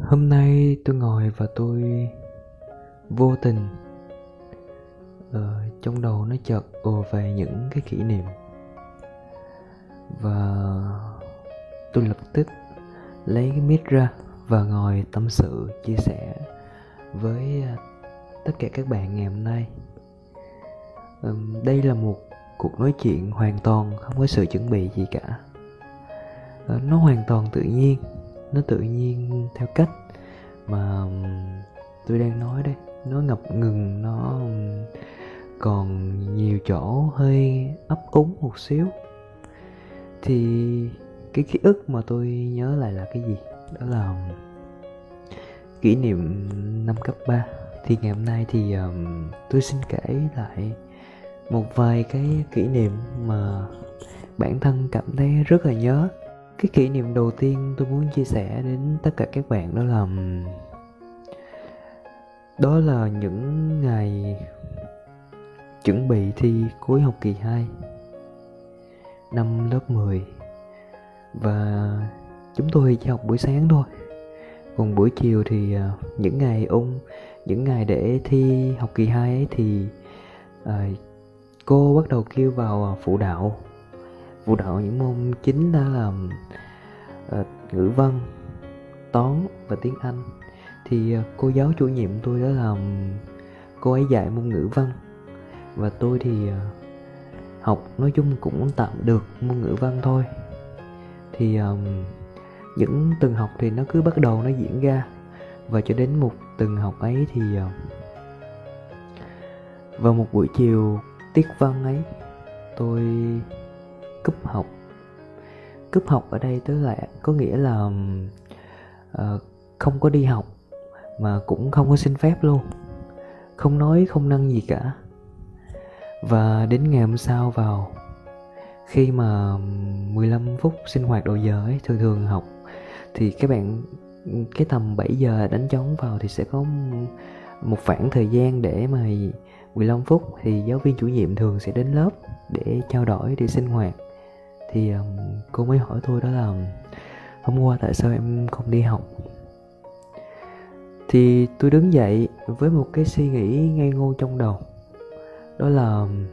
hôm nay tôi ngồi và tôi vô tình ờ, trong đầu nó chợt ùa về những cái kỷ niệm. Và tôi lập tức lấy cái mic ra và ngồi tâm sự chia sẻ với ờ, tất cả các bạn ngày hôm nay. Đây là một cuộc nói chuyện hoàn toàn không có sự chuẩn bị gì cả. Ờ, nó hoàn toàn tự nhiên nó tự nhiên theo cách mà um, tôi đang nói đây. Nó ngập ngừng nó um, còn nhiều chỗ hơi ấp úng một xíu. Thì cái ký ức mà tôi nhớ lại là cái gì? Đó là um, kỷ niệm năm cấp 3 thì ngày hôm nay thì um, tôi xin kể lại một vài cái kỷ niệm mà bản thân cảm thấy rất là nhớ cái kỷ niệm đầu tiên tôi muốn chia sẻ đến tất cả các bạn đó là đó là những ngày chuẩn bị thi cuối học kỳ 2 năm lớp 10 và chúng tôi chỉ học buổi sáng thôi. Còn buổi chiều thì ờ, những ngày ôn những ngày để thi học kỳ 2 ấy thì à, cô bắt đầu kêu vào ờ, phụ đạo phụ đạo những môn chính đó là uh, ờ, ngữ văn toán và tiếng anh. Thì uh, cô giáo chủ nhiệm tôi đó là cô ấy dạy môn ngữ văn. Và tôi thì uh, học nói chung cũng tạm được môn ngữ văn thôi. Thì um, những từng học thì nó cứ bắt đầu nó diễn ra. Và cho đến một từng học ấy thì uh, vào một buổi chiều tiết văn ấy tôi cúp học. Cúp học ở đây tức là có nghĩa là uh, không có đi học mà cũng không có xin phép luôn. Không nói không năng gì cả. Và đến ngày hôm sau vào khi mà 15 phút sinh hoạt đầu giờ ấy thường thường học thì các bạn cái tầm 7 giờ đánh trống vào thì sẽ có một khoảng thời gian để mà 15 phút thì giáo viên chủ nhiệm thường sẽ đến lớp để trao đổi để sinh hoạt thì um, cô mới hỏi tôi đó là um, hôm qua tại sao em không đi học? Thì tôi đứng dậy với một cái suy nghĩ ngây ngô trong đầu. Đó là um,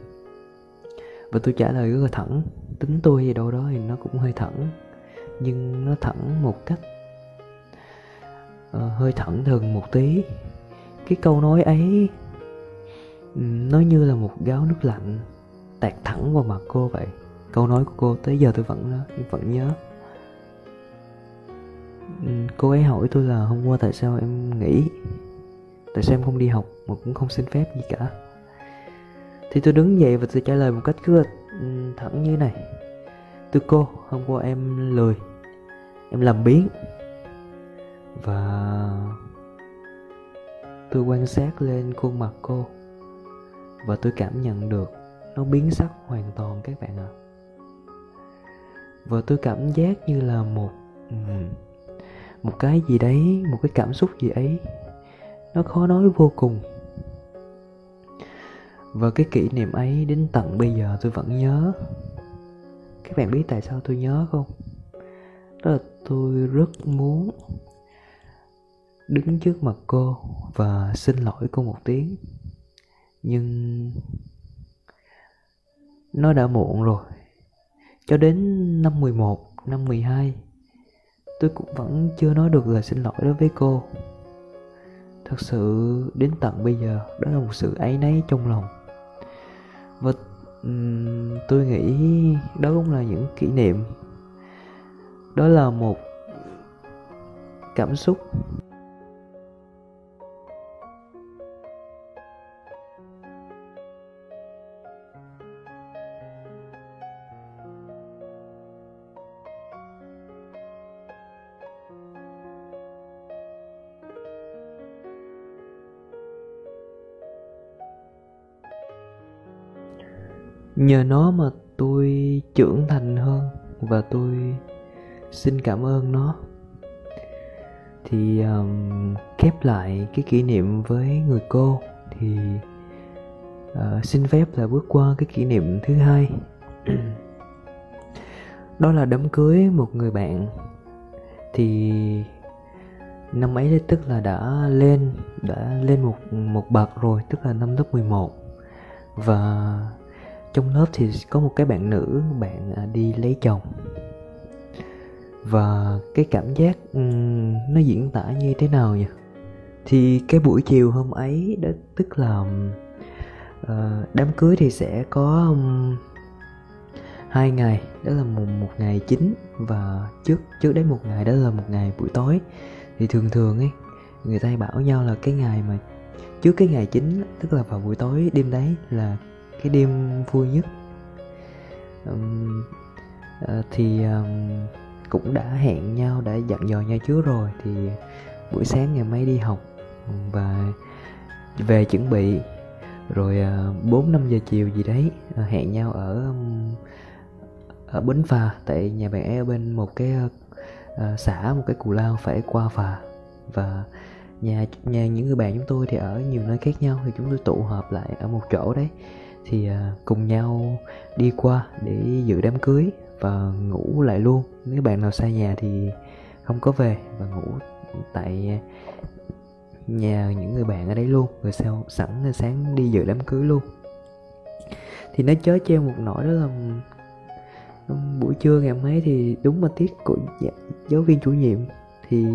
và tôi trả lời rất là thẳng. Tính tôi gì đâu đó thì nó cũng hơi thẳng nhưng nó thẳng một cách uh, hơi thẳng thừng một tí. Cái câu nói ấy nó như là một gáo nước lạnh tạt thẳng vào mặt cô vậy câu nói của cô tới giờ tôi vẫn vẫn nhớ. Ừ, cô ấy hỏi tôi là hôm qua tại sao em nghỉ? Tại sao em không đi học mà cũng không xin phép gì cả? Thì tôi đứng dậy và tôi trả lời một cách rất ừ, thẳng như này. Thưa cô, hôm qua em lười. Em làm biến Và tôi quan sát lên khuôn mặt cô. Và tôi cảm nhận được nó biến sắc hoàn toàn các bạn ạ. à. Và tôi cảm giác như là một Một cái gì đấy, một cái cảm xúc gì ấy. Nó khó nói vô cùng. Và cái kỷ niệm ấy đến tận bây giờ tôi vẫn nhớ. Các bạn biết tại sao tôi nhớ không? Đó là tôi rất muốn đứng trước mặt cô và xin lỗi cô một tiếng. Nhưng nó đã muộn rồi cho đến năm 11, năm 12 tôi cũng vẫn chưa nói được lời xin lỗi đối với cô. Thật sự đến tận bây giờ đó là một sự áy náy trong lòng. Và um, tôi nghĩ đó cũng là những kỷ niệm. Đó là một cảm xúc. Nhờ nó mà tôi trưởng thành hơn và tôi xin cảm ơn nó. Thì um, khép lại cái kỷ niệm với người cô thì uh, xin phép là bước qua cái kỷ niệm thứ hai. Đó là đám cưới một người bạn. Thì năm ấy tức là đã lên đã lên một một bậc rồi tức là năm lớp 11 và trong lớp thì có một cái bạn nữ bạn à, đi lấy chồng. Và cái cảm giác um, nó diễn tả như thế nào nhỉ? Thì cái buổi chiều hôm ấy đó tức là uh, đám cưới thì sẽ có um, hai ngày đó là một một ngày chính và trước trước đấy một ngày đó là một ngày buổi tối. Thì thường thường ấy người ta bảo nhau là cái ngày mà trước cái ngày chính tức là vào buổi tối đêm đấy là cái đêm vui nhất. Um, uh, thì um, cũng đã hẹn nhau đã dặn dò nhau trước rồi thì buổi sáng ngày mai đi học và về chuẩn bị. Rồi ờ, bốn năm giờ chiều gì đấy ờ, hẹn nhau ở ở bến phà tại nhà bạn ấy ở bên một cái uh, xã một cái cù lao phải qua phà. Và nhà nhà những người bạn chúng tôi thì ở nhiều nơi khác nhau thì chúng tôi tụ họp lại ở một chỗ đấy thì à, cùng nhau đi qua để dự đám cưới và ngủ lại luôn. Nếu bạn nào xa nhà thì không có về và ngủ tại nhà những người bạn ở đấy luôn, rồi sau sẵn sáng đi dự đám cưới luôn. Thì nó chớ treo một nỗi đó là buổi trưa ngày hôm ấy thì đúng mà tiết của dạ, giáo viên chủ nhiệm. Thì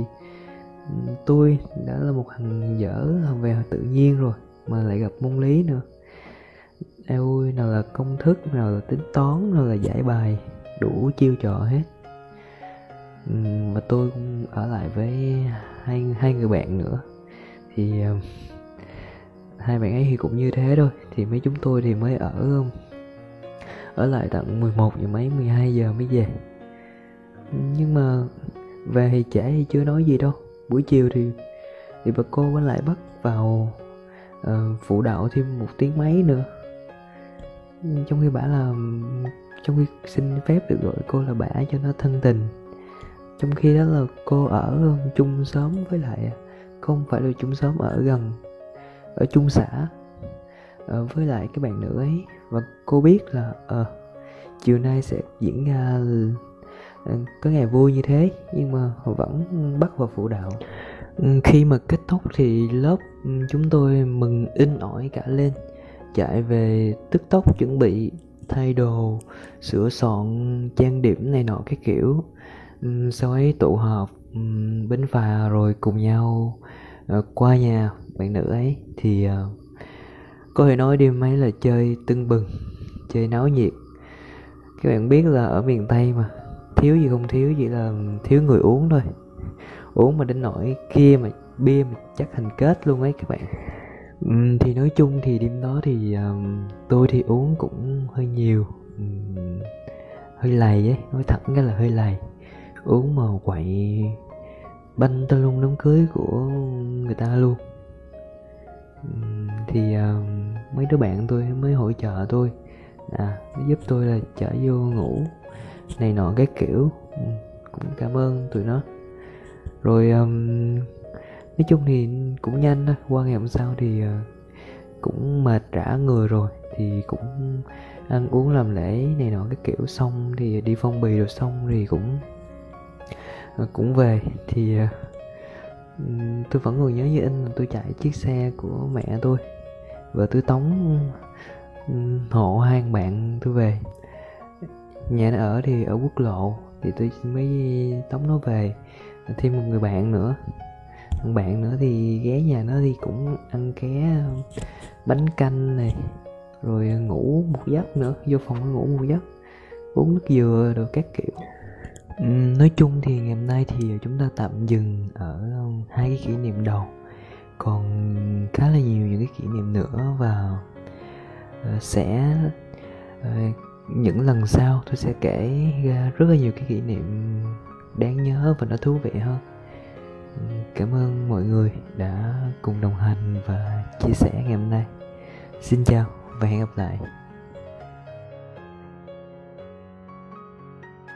tôi đã là một thằng dở về tự nhiên rồi, mà lại gặp môn lý nữa ôi nào là công thức nào là tính toán nào là giải bài đủ chiêu trò hết. Mà tôi cũng ở lại với hai hai người bạn nữa. Thì hai bạn ấy thì cũng như thế thôi thì mấy chúng tôi thì mới ở ở lại tận 11 giờ mấy 12 giờ mới về. Nhưng mà về thì trẻ thì chưa nói gì đâu. Buổi chiều thì thì bà cô vẫn lại bắt vào uh, phụ đạo thêm một tiếng mấy nữa trong khi bả là, trong khi xin phép được gọi cô là bả cho nó thân tình. Trong khi đó là cô ở chung xóm với lại không phải là chung xóm ở gần, ở chung xã ờ, với lại cái bạn nữ ấy. Và cô biết là ờ chiều nay sẽ diễn ra ờ, có ngày vui như thế, nhưng mà họ vẫn bắt vào phụ đạo. Ừ, khi mà kết thúc thì lớp chúng tôi mừng in ỏi cả lên chạy về tức tốc chuẩn bị thay đồ sửa soạn trang điểm này nọ cái kiểu. Sau ấy tụ họp bến phà rồi cùng nhau uh, qua nhà bạn nữ ấy. Thì uh, có thể nói đêm ấy là chơi tưng bừng chơi náo nhiệt. Các bạn biết là ở miền tây mà thiếu gì không thiếu chỉ là thiếu người uống thôi. Uống mà đến nỗi kia mà bia mà chắc thành kết luôn ấy các bạn um, thì nói chung thì đêm đó thì um, tôi thì uống cũng hơi nhiều um, hơi lầy ấy nói thẳng ra là hơi lầy. Uống mà quậy banh tơ lung đám cưới của người ta luôn. Um, thì um, mấy đứa bạn tôi mới hỗ trợ tôi à giúp tôi là chở vô ngủ này nọ cái kiểu. Um, cũng cảm ơn tụi nó. Rồi um, nói chung thì cũng nhanh thôi, qua ngày hôm sau thì ờ, cũng mệt rã người rồi, thì cũng ăn uống làm lễ này nọ cái kiểu. Xong thì đi phong bì rồi xong thì cũng ờ, cũng về. Thì ờ, tôi vẫn còn nhớ như in là tôi chạy chiếc xe của mẹ tôi và tôi tống hộ hai bạn tôi về. Nhà nó ở thì ở quốc lộ thì tôi mới tống nó về, thêm một người bạn nữa thằng bạn nữa thì ghé nhà nó thì cũng ăn ké um, bánh canh này, rồi à, ngủ một giấc nữa, vô phòng ngủ một giấc, uống nước dừa rồi các kiểu. Nói chung thì ngày hôm nay thì chúng ta tạm dừng ở um, hai cái kỷ niệm đầu. Còn khá là nhiều những cái kỷ niệm nữa và ờ, sẽ ờ, những lần sau tôi sẽ kể ra rất là nhiều cái kỷ niệm đáng nhớ và nó thú vị hơn cảm ơn mọi người đã cùng đồng hành và chia sẻ ngày hôm nay. Xin chào và hẹn gặp lại.